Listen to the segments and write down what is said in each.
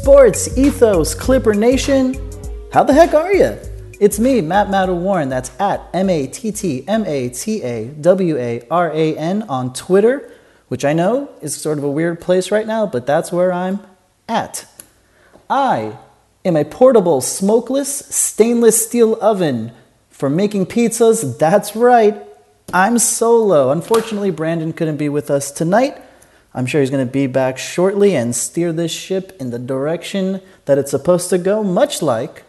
Sports Ethos Clipper Nation. How the heck are you? It's me, Matt Matawaran. That's at M A T T M A T A W A R A N on Twitter, which I know is sort of a weird place right now, but that's where I'm at. I am a portable, smokeless, stainless steel oven for making pizzas. That's right, I'm solo. Unfortunately, Brandon couldn't be with us tonight. I'm sure he's going to be back shortly and steer this ship in the direction that it's supposed to go, much like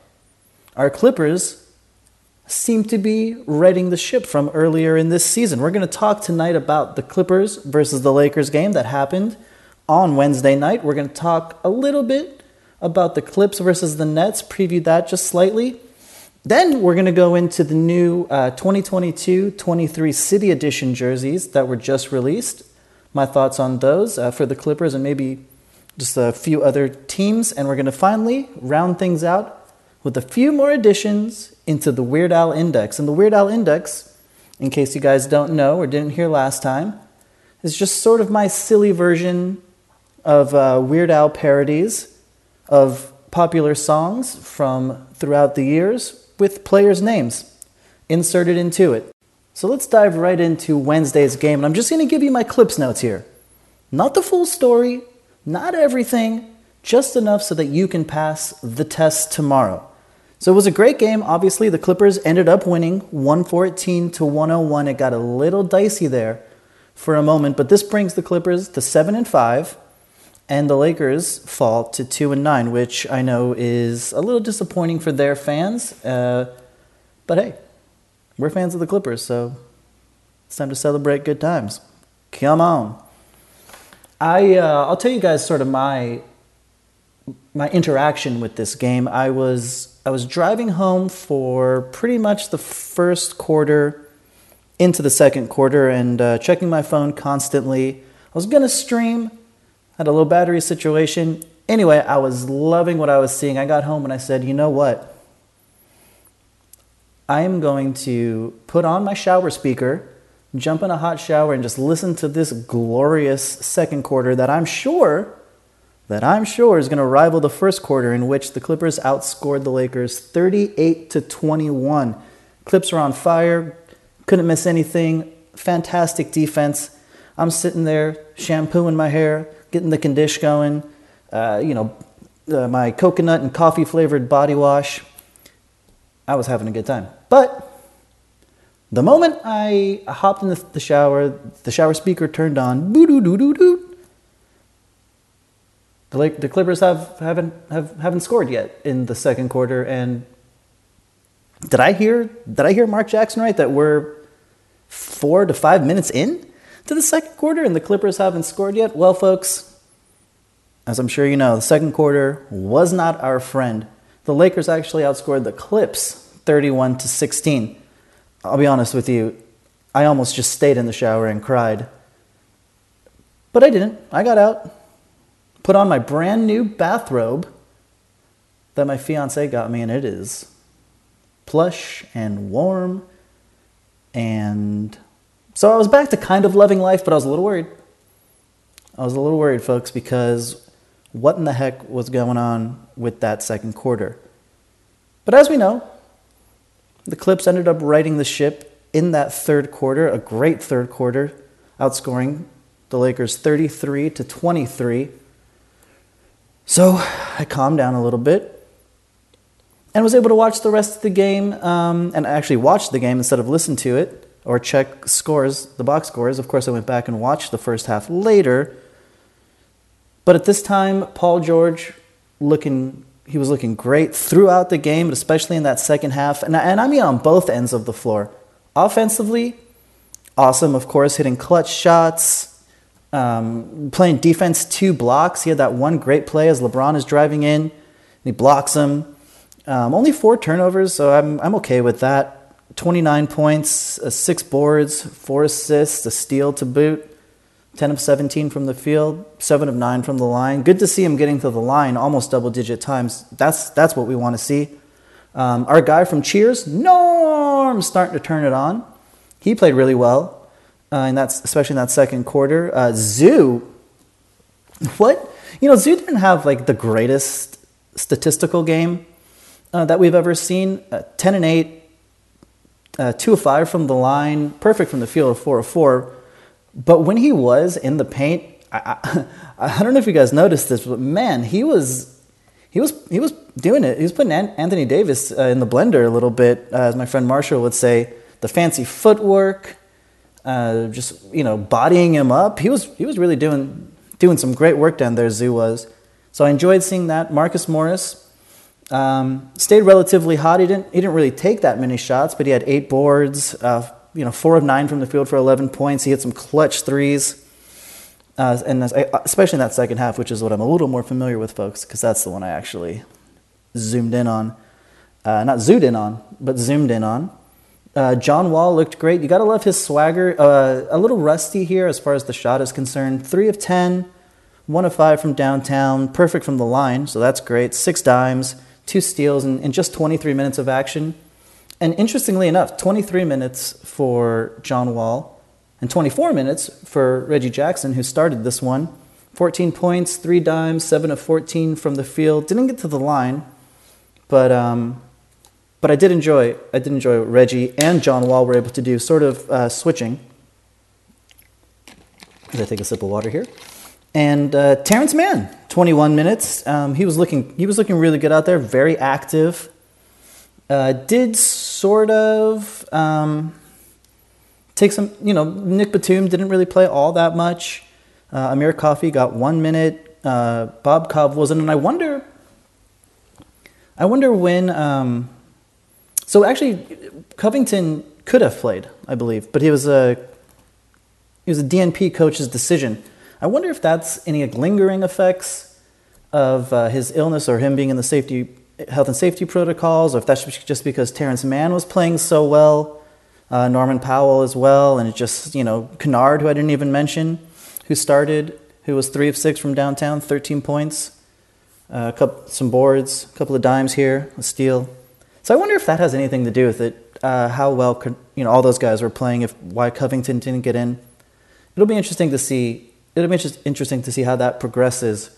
our Clippers seem to be righting the ship from earlier in this season. We're going to talk tonight about the Clippers versus the Lakers game that happened on Wednesday night. We're going to talk a little bit about the Clips versus the Nets, preview that just slightly. Then we're going to go into the new 2022 uh, 23 City Edition jerseys that were just released. My thoughts on those uh, for the Clippers and maybe just a few other teams. And we're going to finally round things out with a few more additions into the Weird Al Index. And the Weird Al Index, in case you guys don't know or didn't hear last time, is just sort of my silly version of uh, Weird Al parodies of popular songs from throughout the years with players' names inserted into it. So let's dive right into Wednesday's game. And I'm just going to give you my clips notes here. Not the full story, not everything, just enough so that you can pass the test tomorrow. So it was a great game. Obviously, the Clippers ended up winning 114 to 101. It got a little dicey there for a moment, but this brings the Clippers to 7 and 5 and the Lakers fall to 2 and 9, which I know is a little disappointing for their fans. Uh, but hey, we're fans of the Clippers, so it's time to celebrate good times. Come on. I uh, I'll tell you guys sort of my my interaction with this game. I was I was driving home for pretty much the first quarter into the second quarter and uh, checking my phone constantly. I was gonna stream had a low battery situation. Anyway, I was loving what I was seeing. I got home and I said, you know what? I am going to put on my shower speaker, jump in a hot shower, and just listen to this glorious second quarter that I'm sure that I'm sure is going to rival the first quarter in which the Clippers outscored the Lakers 38 to 21. Clips are on fire, couldn't miss anything, fantastic defense. I'm sitting there shampooing my hair, getting the condition going, uh, you know, uh, my coconut and coffee flavored body wash. I was having a good time. But the moment I hopped in the shower, the shower speaker turned on, boo doo doo doo doo. The, the Clippers have, haven't, have, haven't scored yet in the second quarter. And did I hear, did I hear Mark Jackson right that we're four to five minutes in? to the second quarter, and the Clippers haven't scored yet. Well, folks, as I'm sure you know, the second quarter was not our friend. The Lakers actually outscored the Clips 31 to 16. I'll be honest with you, I almost just stayed in the shower and cried. But I didn't. I got out, put on my brand new bathrobe that my fiance got me, and it is plush and warm and so I was back to kind of loving life, but I was a little worried. I was a little worried, folks, because what in the heck was going on with that second quarter? But as we know, the Clips ended up righting the ship in that third quarter, a great third quarter, outscoring the Lakers 33 to 23. So I calmed down a little bit and was able to watch the rest of the game um, and actually watch the game instead of listen to it or check scores, the box scores. Of course, I went back and watched the first half later. But at this time, Paul George looking he was looking great throughout the game, especially in that second half. And, and I mean on both ends of the floor. Offensively, awesome, of course, hitting clutch shots, um, playing defense two blocks. He had that one great play as LeBron is driving in, and he blocks him. Um, only four turnovers, so I'm, I'm okay with that. 29 points, uh, six boards, four assists, a steal to boot, 10 of 17 from the field, 7 of 9 from the line. Good to see him getting to the line almost double digit times. That's, that's what we want to see. Um, our guy from Cheers, Norm, starting to turn it on. He played really well, uh, and that's especially in that second quarter. Uh, Zoo, what you know, Zoo didn't have like the greatest statistical game uh, that we've ever seen. Uh, Ten and eight, uh, two of five from the line, perfect from the field, four of four. But when he was in the paint, I, I, I don't know if you guys noticed this, but man, he was he was he was doing it. He was putting Anthony Davis uh, in the blender a little bit, uh, as my friend Marshall would say. The fancy footwork, uh, just you know, bodying him up. He was he was really doing doing some great work down there. Zoo was. So I enjoyed seeing that. Marcus Morris um, stayed relatively hot. He didn't he didn't really take that many shots, but he had eight boards. You know, four of nine from the field for 11 points. He hit some clutch threes. Uh, and especially in that second half, which is what I'm a little more familiar with, folks, because that's the one I actually zoomed in on. Uh, not zoomed in on, but zoomed in on. Uh, John Wall looked great. You got to love his swagger. Uh, a little rusty here as far as the shot is concerned. Three of 10, one of five from downtown, perfect from the line, so that's great. Six dimes, two steals, and, and just 23 minutes of action. And interestingly enough, 23 minutes for John Wall and 24 minutes for Reggie Jackson, who started this one. 14 points, three dimes, 7 of 14 from the field. Didn't get to the line, but, um, but I did enjoy I did enjoy what Reggie and John Wall were able to do, sort of uh, switching. As I take a sip of water here. And uh, Terrence Mann, 21 minutes. Um, he was looking he was looking really good out there, very active. Uh, did sort of um, take some, you know, Nick Batum didn't really play all that much. Uh, Amir Coffey got one minute. Uh, Bob Cobb wasn't, and I wonder, I wonder when. Um, so actually, Covington could have played, I believe, but he was a he was a DNP coach's decision. I wonder if that's any lingering effects of uh, his illness or him being in the safety health and safety protocols, or if that's just because Terrence Mann was playing so well uh, Norman Powell as well, and just, you know, Kennard, who I didn't even mention, who started, who was three of six from downtown, 13 points, uh, a couple, some boards, a couple of dimes here, a steal. So I wonder if that has anything to do with it, uh, how well could, you know all those guys were playing, if why Covington didn't get in. It'll be interesting to see. It'll be interesting to see how that progresses.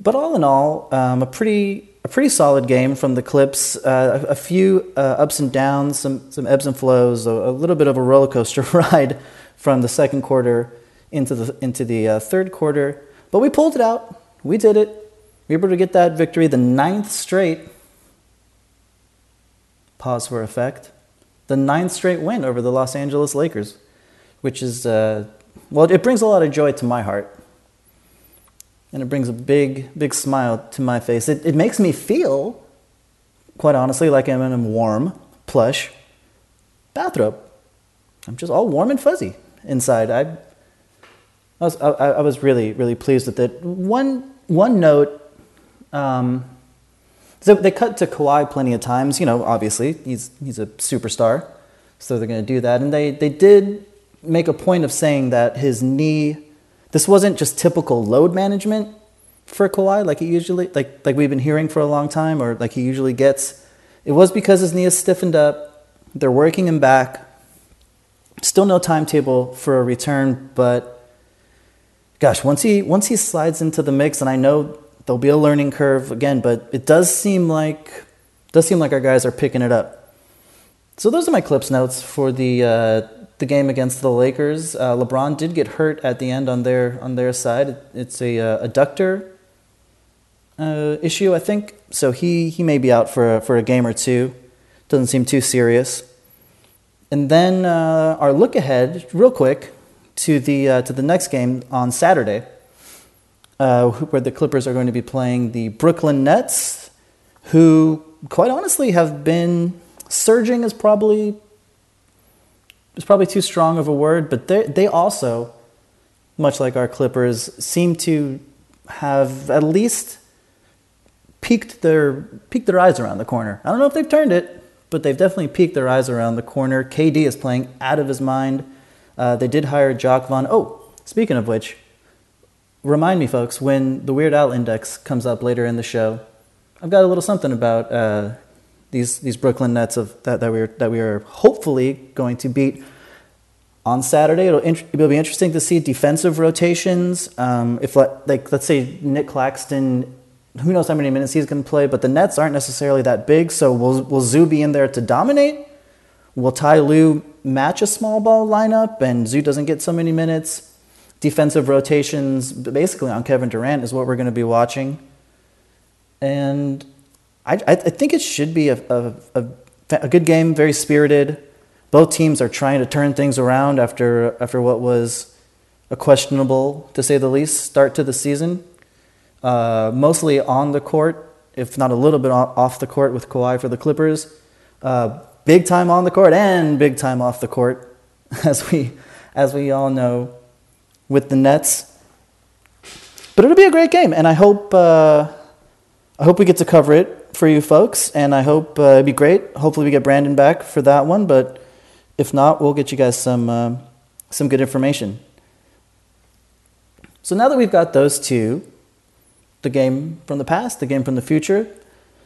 But all in all, um, a pretty a pretty solid game from the Clips. Uh, a, few uh, ups and downs, some, some ebbs and flows, a, a, little bit of a roller coaster ride from the second quarter into the, into the uh, third quarter. But we pulled it out. We did it. We were able to get that victory, the ninth straight. Pause for effect. The ninth straight win over the Los Angeles Lakers, which is, uh, well, it brings a lot of joy to my heart and it brings a big, big smile to my face. It, it makes me feel, quite honestly, like I'm in a warm, plush bathrobe. I'm just all warm and fuzzy inside. I, I was, I, I was really, really pleased with it. One, one note, um, so they cut to Kawhi plenty of times. You know, obviously he's he's a superstar, so they're going to do that. And they they did make a point of saying that his knee this wasn't just typical load management for Kawhi, like he usually like like we've been hearing for a long time, or like he usually gets. It was because his knee is stiffened up. They're working him back. Still no timetable for a return, but gosh, once he once he slides into the mix, and I know there'll be a learning curve again, but it does seem like does seem like our guys are picking it up. So those are my clips notes for the uh, the game against the Lakers. Uh, LeBron did get hurt at the end on their on their side. It's a uh, adductor uh, issue, I think. So he he may be out for a, for a game or two. Doesn't seem too serious. And then uh, our look ahead, real quick, to the uh, to the next game on Saturday, uh, where the Clippers are going to be playing the Brooklyn Nets, who quite honestly have been surging is probably it's probably too strong of a word, but they they also, much like our Clippers, seem to have at least peeked their peeked their eyes around the corner. I don't know if they've turned it, but they've definitely peeked their eyes around the corner. KD is playing out of his mind. Uh, they did hire Jacque Vaughn. Oh, speaking of which, remind me, folks, when the Weird Al Index comes up later in the show, I've got a little something about uh, these these Brooklyn Nets of that, that we are that we are hopefully going to beat. on Saturday. It'll, int- it'll be interesting to see defensive rotations. Um, if like let's say Nick Claxton, who knows how many minutes he's going to play, but the Nets aren't necessarily that big. So will will Zoo be in there to dominate? Will Ty Lue match a small ball lineup and Zoo doesn't get so many minutes? Defensive rotations, basically on Kevin Durant, is what we're going to be watching. And I, I think it should be a, a, a, a good game, very spirited both teams are trying to turn things around after after what was a questionable, to say the least, start to the season. Uh, mostly on the court, if not a little bit off the court with Kawhi for the Clippers. Uh, big time on the court and big time off the court, as we as we all know, with the Nets. But it'll be a great game, and I hope uh, I hope we get to cover it for you folks, and I hope uh, it'd be great. Hopefully, we get Brandon back for that one, but. If not, we'll get you guys some, uh, some good information. So now that we've got those two, the game from the past, the game from the future,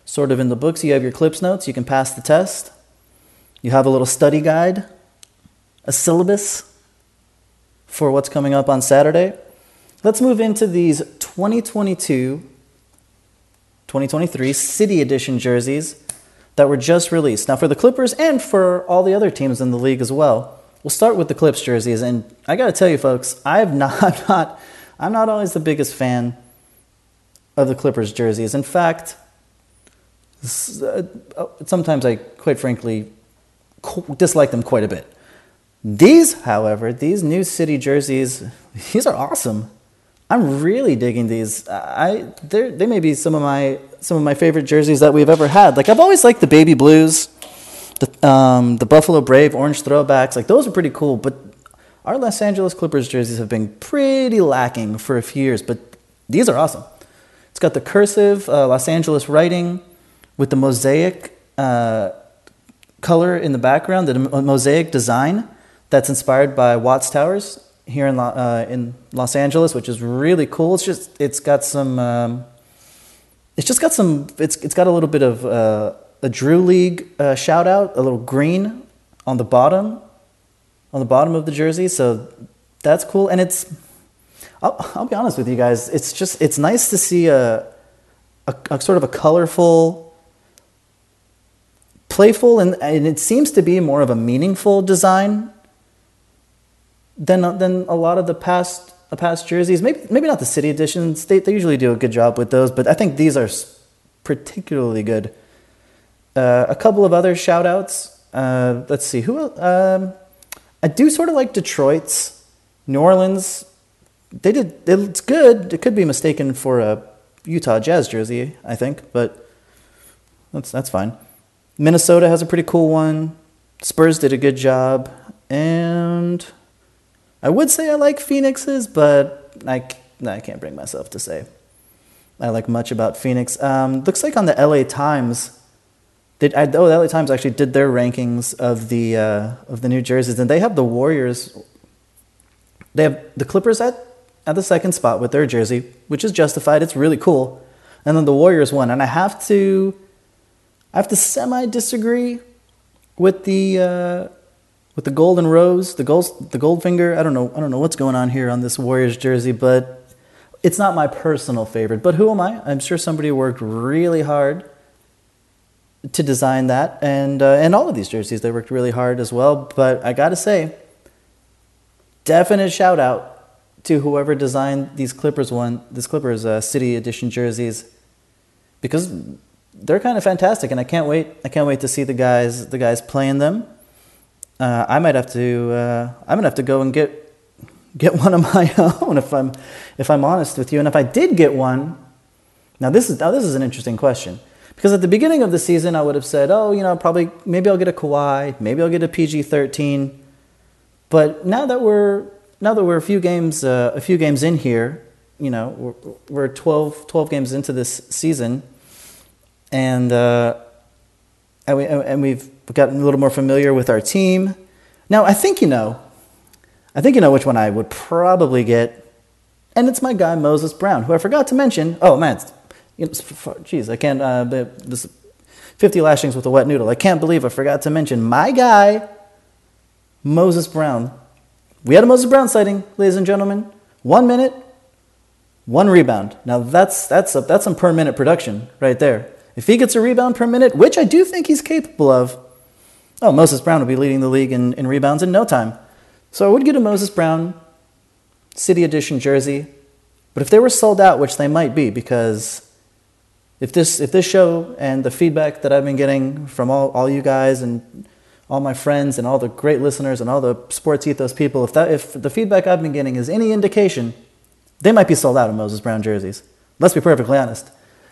sort of in the books, you have your clips notes, you can pass the test. You have a little study guide, a syllabus for what's coming up on Saturday. Let's move into these 2022 2023 City Edition jerseys that were just released. Now, for the Clippers and for all the other teams in the league as well, we'll start with the Clips jerseys. And I got to tell you, folks, I've not, I'm not, I'm not always the biggest fan of the Clippers jerseys. In fact, uh, sometimes I, quite frankly, dislike them quite a bit. These, however, these new city jerseys, these are awesome. I'm really digging these. I they may be some of my some of my favorite jerseys that we've ever had. Like I've always liked the baby blues, the um, the Buffalo Brave orange throwbacks. Like those are pretty cool. But our Los Angeles Clippers jerseys have been pretty lacking for a few years. But these are awesome. It's got the cursive uh, Los Angeles writing with the mosaic uh, color in the background, the mosaic design that's inspired by Watts Towers here in, uh, in Los Angeles, which is really cool. It's just it's got some um, it's just got some it's it's got a little bit of uh, a Drew League uh, shout out, a little green on the bottom on the bottom of the jersey. So that's cool, and it's I'll, I'll be honest with you guys. It's just it's nice to see a, a, a sort of a colorful. Playful and, and it seems to be more of a meaningful design than than a lot of the past uh, past jerseys. Maybe maybe not the city editions. They they usually do a good job with those, but I think these are particularly good. Uh, a couple of other shout outs. Uh, let's see who. Um, I do sort of like Detroit's, New Orleans. They did. It's good. It could be mistaken for a Utah Jazz jersey, I think, but that's that's fine. Minnesota has a pretty cool one. Spurs did a good job, and I would say I like phoenixes, but I, I can't bring myself to say I like much about Phoenix. Um, looks like on the LA Times, did I, oh the LA Times actually did their rankings of the uh, of the new jerseys, and they have the Warriors. They have the Clippers at at the second spot with their jersey, which is justified. It's really cool, and then the Warriors won. And I have to, I have to semi disagree with the uh, with the golden rose, the gold, the gold finger. I don't know. I don't know what's going on here on this Warriors jersey, but it's not my personal favorite. But who am I? I'm sure somebody worked really hard to design that, and uh, and all of these jerseys they worked really hard as well. But I gotta say, definite shout out to whoever designed these Clippers one, this Clippers uh, City Edition jerseys, because they're kind of fantastic, and I can't wait. I can't wait to see the guys the guys playing them uh, I might have to. Uh, I'm gonna have to go and get get one of my own if I'm if I'm honest with you. And if I did get one, now this is now this is an interesting question because at the beginning of the season I would have said, oh, you know, probably maybe I'll get a Kawhi, maybe I'll get a PG-13. But now that we're now that we're a few games uh, a few games in here, you know, we're, we're 12, 12 games into this season, and uh, and, we, and we've gotten a little more familiar with our team. Now, I think you know, I think you know which one I would probably get, and it's my guy Moses Brown, who I forgot to mention. Oh man, you know, I can't. Uh, this fifty lashings with a wet noodle. I can't believe I forgot to mention my guy Moses Brown. we had a Moses Brown sighting, ladies and gentlemen. One minute, one rebound. Now that's that's a, that's some per minute production right there. If he gets a rebound per minute, which I do think he's capable of, oh, Moses Brown will be leading the league in, in rebounds in no time. So I would get a Moses Brown City Edition jersey. But if they were sold out, which they might be, because if this if this show and the feedback that I've been getting from all, all you guys and all my friends and all the great listeners and all the sports ethos people, if that if the feedback I've been getting is any indication, they might be sold out of Moses Brown jerseys. Let's be perfectly honest.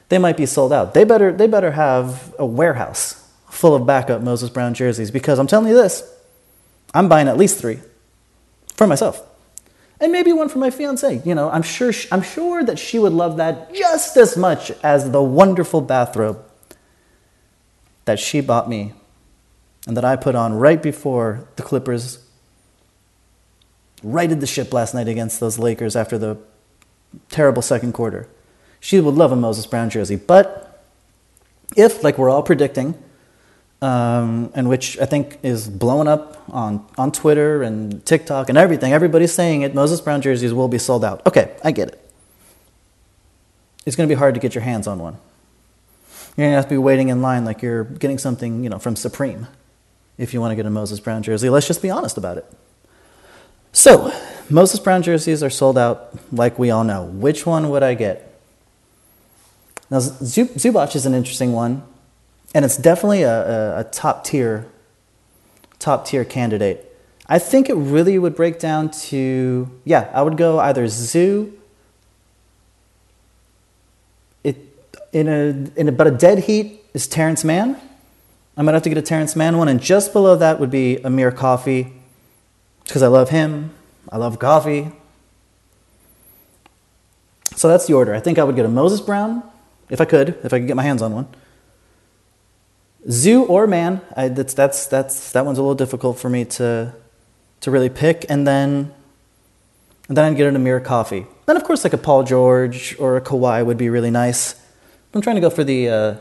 They might be sold out. They better they better have a warehouse full of backup Moses Brown jerseys because I'm telling you this, I'm buying at least three for myself and maybe one for my fiance. You know, I'm sure I'm sure that she would love that just as much as the wonderful bathrobe that she bought me and that I put on right before the Clippers righted the ship last night against those Lakers after the terrible second quarter. She would love a Moses Brown jersey, but if like we're all predicting um, and which I think is blowing up on, on Twitter and TikTok and everything. Everybody's saying it. Moses Brown jerseys will be sold out. Okay, I get it. It's going to be hard to get your hands on one. You're going to have to be waiting in line like you're getting something, you know, from Supreme if you want to get a Moses Brown jersey. Let's just be honest about it. So, Moses Brown jerseys are sold out like we all know. Which one would I get? Now, Zubac is an interesting one and it's definitely a, a, a top tier, top tier candidate. I think it really would break down to yeah, I would go either Zoo. It in a in about a dead heat is Terrence Mann. I might have to get a Terrence Mann one, and just below that would be Amir Coffey, because I love him. I love coffee. So that's the order. I think I would get a Moses Brown, if I could, if I could get my hands on one. Zoo or Mann. I, that's, that's, that's, that one's a little difficult for me to, to really pick. And then, and then I'd get an Amir Coffey. Then, of course, like a Paul George or a Kawhi would be really nice. I'm trying to go for the, uh,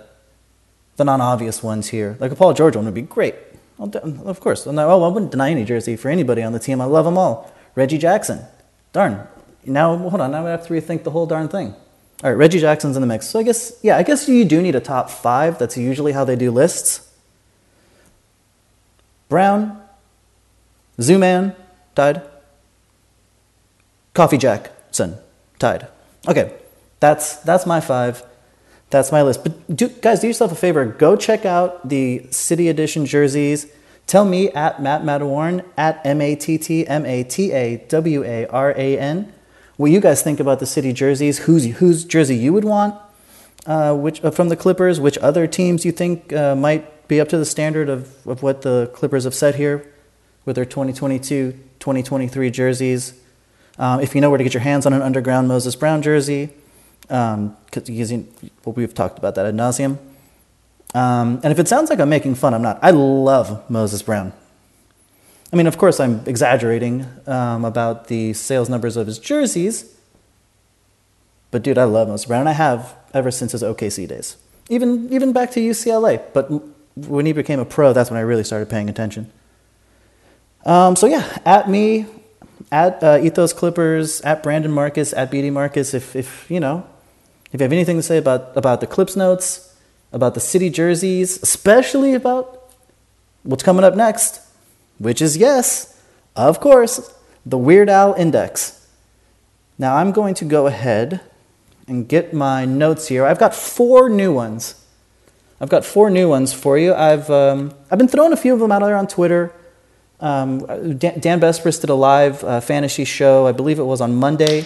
the non obvious ones here. Like a Paul George one would be great. of course. well, I wouldn't deny any jersey for anybody on the team. I love them all. Reggie Jackson. Darn. Now, hold on. Now I have to rethink the whole darn thing. All right, Reggie Jackson's in the mix. So I guess, yeah, I guess you do need a top five. That's usually how they do lists. Brown, Zooman, tied. Coffey Jackson, tied. Okay, that's, that's my five. That's my list. But do, guys, do yourself a favor. Go check out the City Edition jerseys. Tell me at Matt Matawaran, at M A T T M A T A W A R A N what you guys think about the city jerseys, whose, whose jersey you would want uh, which, uh, from the Clippers, which other teams you think uh, might be up to the standard of, of what the Clippers have said here with their 2022 2023 jerseys. Um, if you know where to get your hands on an underground Moses Brown jersey, um, because well, we've talked about that ad nauseum. Um, and if it sounds like I'm making fun, I'm not. I love Moses Brown. I mean, of course, I'm exaggerating um, about the sales numbers of his jerseys, but dude, I love Moses Brown. I have ever since his OKC days, even even back to UCLA. But when he became a pro, that's when I really started paying attention. Um, so yeah, at me, at uh, Ethos Clippers, at Brandon Marcus, at BD Marcus. If if you know, if you have anything to say about about the Clips notes, about the city jerseys, especially about what's coming up next which is yes, of course, the Weird Al Index. Now I'm going to go ahead and get my notes here. I've got four new ones. I've got four new ones for you. I've, um, I've been throwing a few of them out there on Twitter. Um, Dan, Besbris did a live uh, fantasy show. I believe it was on Monday.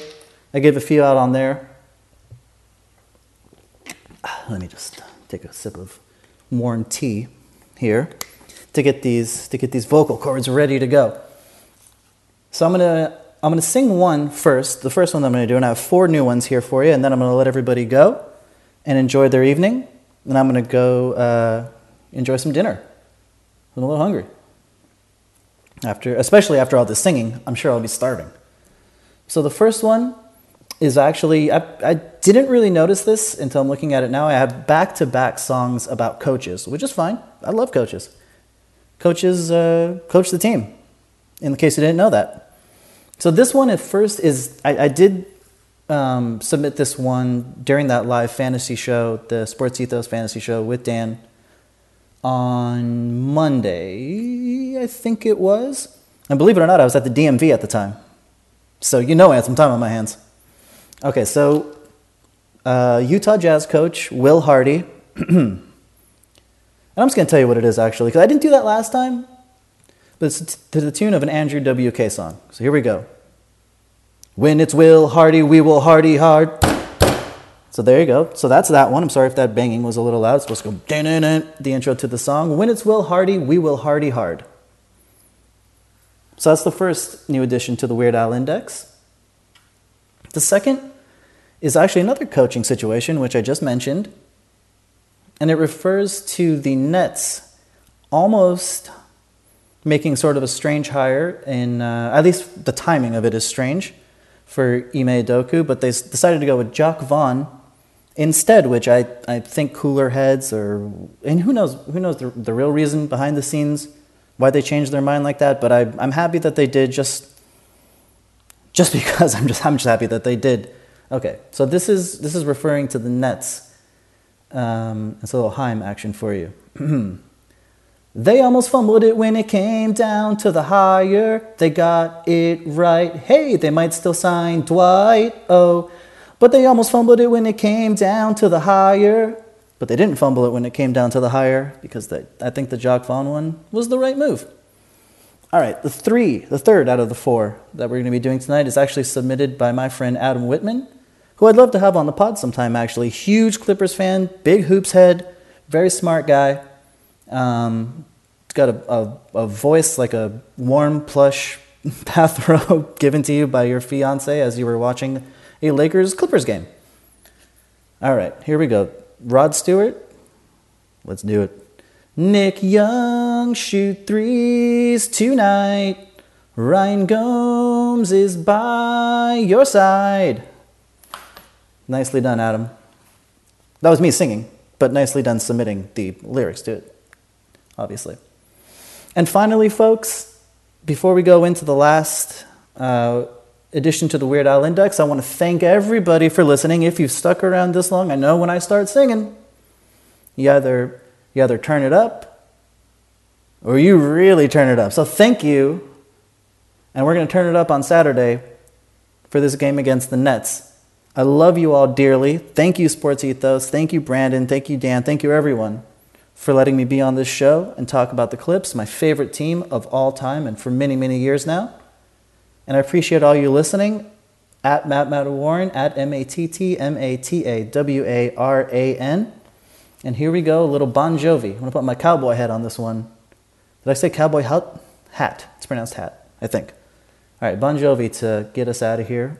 I gave a few out on there. Let me just take a sip of warm tea here to get these to get these vocal cords ready to go. So I'm gonna I'm gonna sing one first, the first one I'm gonna do, and I have four new ones here for you, and then I'm gonna let everybody go and enjoy their evening. And I'm gonna go uh, enjoy some dinner. I'm a little hungry. After, especially after all this singing, I'm sure I'll be starving. So the first one is actually I, I didn't really notice this until I'm looking at it now. I have back-to-back songs about coaches, which is fine. I love coaches coaches uh, coach the team. In the case you didn't know that. So this one at first is I, I did um, submit this one during that live fantasy show, the Sports Ethos fantasy show with Dan on Monday, I think it was. And believe it or not, I was at the DMV at the time. So you know I had some time on my hands. Okay, so uh, Utah Jazz coach Will Hardy. and I'm just going to tell you what it is actually, because I didn't do that last time, but it's to the tune of an Andrew WK song. So here we go. When it's Will Hardy, we will Hardy hard. So there you go. So that's that one. I'm sorry if that banging was a little loud. It's supposed to go the intro to the song. When it's Will Hardy, we will Hardy hard. So that's the first new addition to the Weird Al Index. The second is actually another coaching situation, which I just mentioned, and it refers to the Nets almost making sort of a strange hire in, uh, at least the timing of it is strange for Ime Udoka, but they decided to go with Jacque Vaughn instead, which I, I think cooler heads or, and who knows, who knows the, the real reason behind the scenes why they changed their mind like that, but I, I'm happy that they did just, just because I'm just, I'm just happy that they did. Okay, so this is, this is referring to the Nets. Um, it's a little Haim action for you. they almost fumbled it when it came down to the hire. They got it right. Hey, they might still sign Dwight. Oh, but they almost fumbled it when it came down to the hire. But they didn't fumble it when it came down to the hire because they, I think the Jacque Vaughn one was the right move. All right, the three, the third out of the four that we're going to be doing tonight is actually submitted by my friend Adam Whitman, who I'd love to have on the pod sometime, actually. Huge Clippers fan, big hoops head, very smart guy. Um, got a, a, a voice like a warm plush bathrobe given to you by your fiance as you were watching a Lakers Clippers game. All right, here we go. Rod Stewart. Let's do it. Nick Young shoot threes tonight. Ryan Gomes is by your side. Nicely done, Adam. That was me singing, but nicely done submitting the lyrics to it, obviously. And finally, folks, before we go into the last uh, addition to the Weird Al Index, I want to thank everybody for listening. If you've stuck around this long, I know when I start singing, you either, you either turn it up or you really turn it up. So thank you. And we're going to turn it up on Saturday for this game against the Nets. I love you all dearly. Thank you, Sports Ethos. Thank you, Brandon. Thank you, Dan. Thank you, everyone, for letting me be on this show and talk about the Clips, my favorite team of all time and for many, many years now. And I appreciate all you listening at Matt Matawaran, at M A T T M A T A W A R A N. And here we go, a little Bon Jovi. I'm going to put my cowboy hat on this one. Did I say cowboy hat? Hat. It's pronounced hat, I think. All right, Bon Jovi to get us out of here.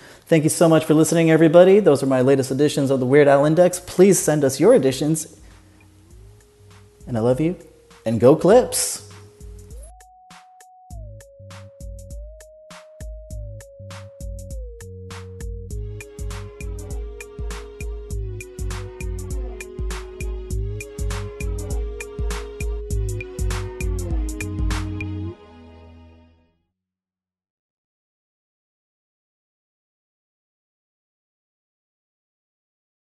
Thank you so much for listening, everybody. Those are my latest editions of the Weird Al Index. Please send us your editions. And I love you. And go Clips!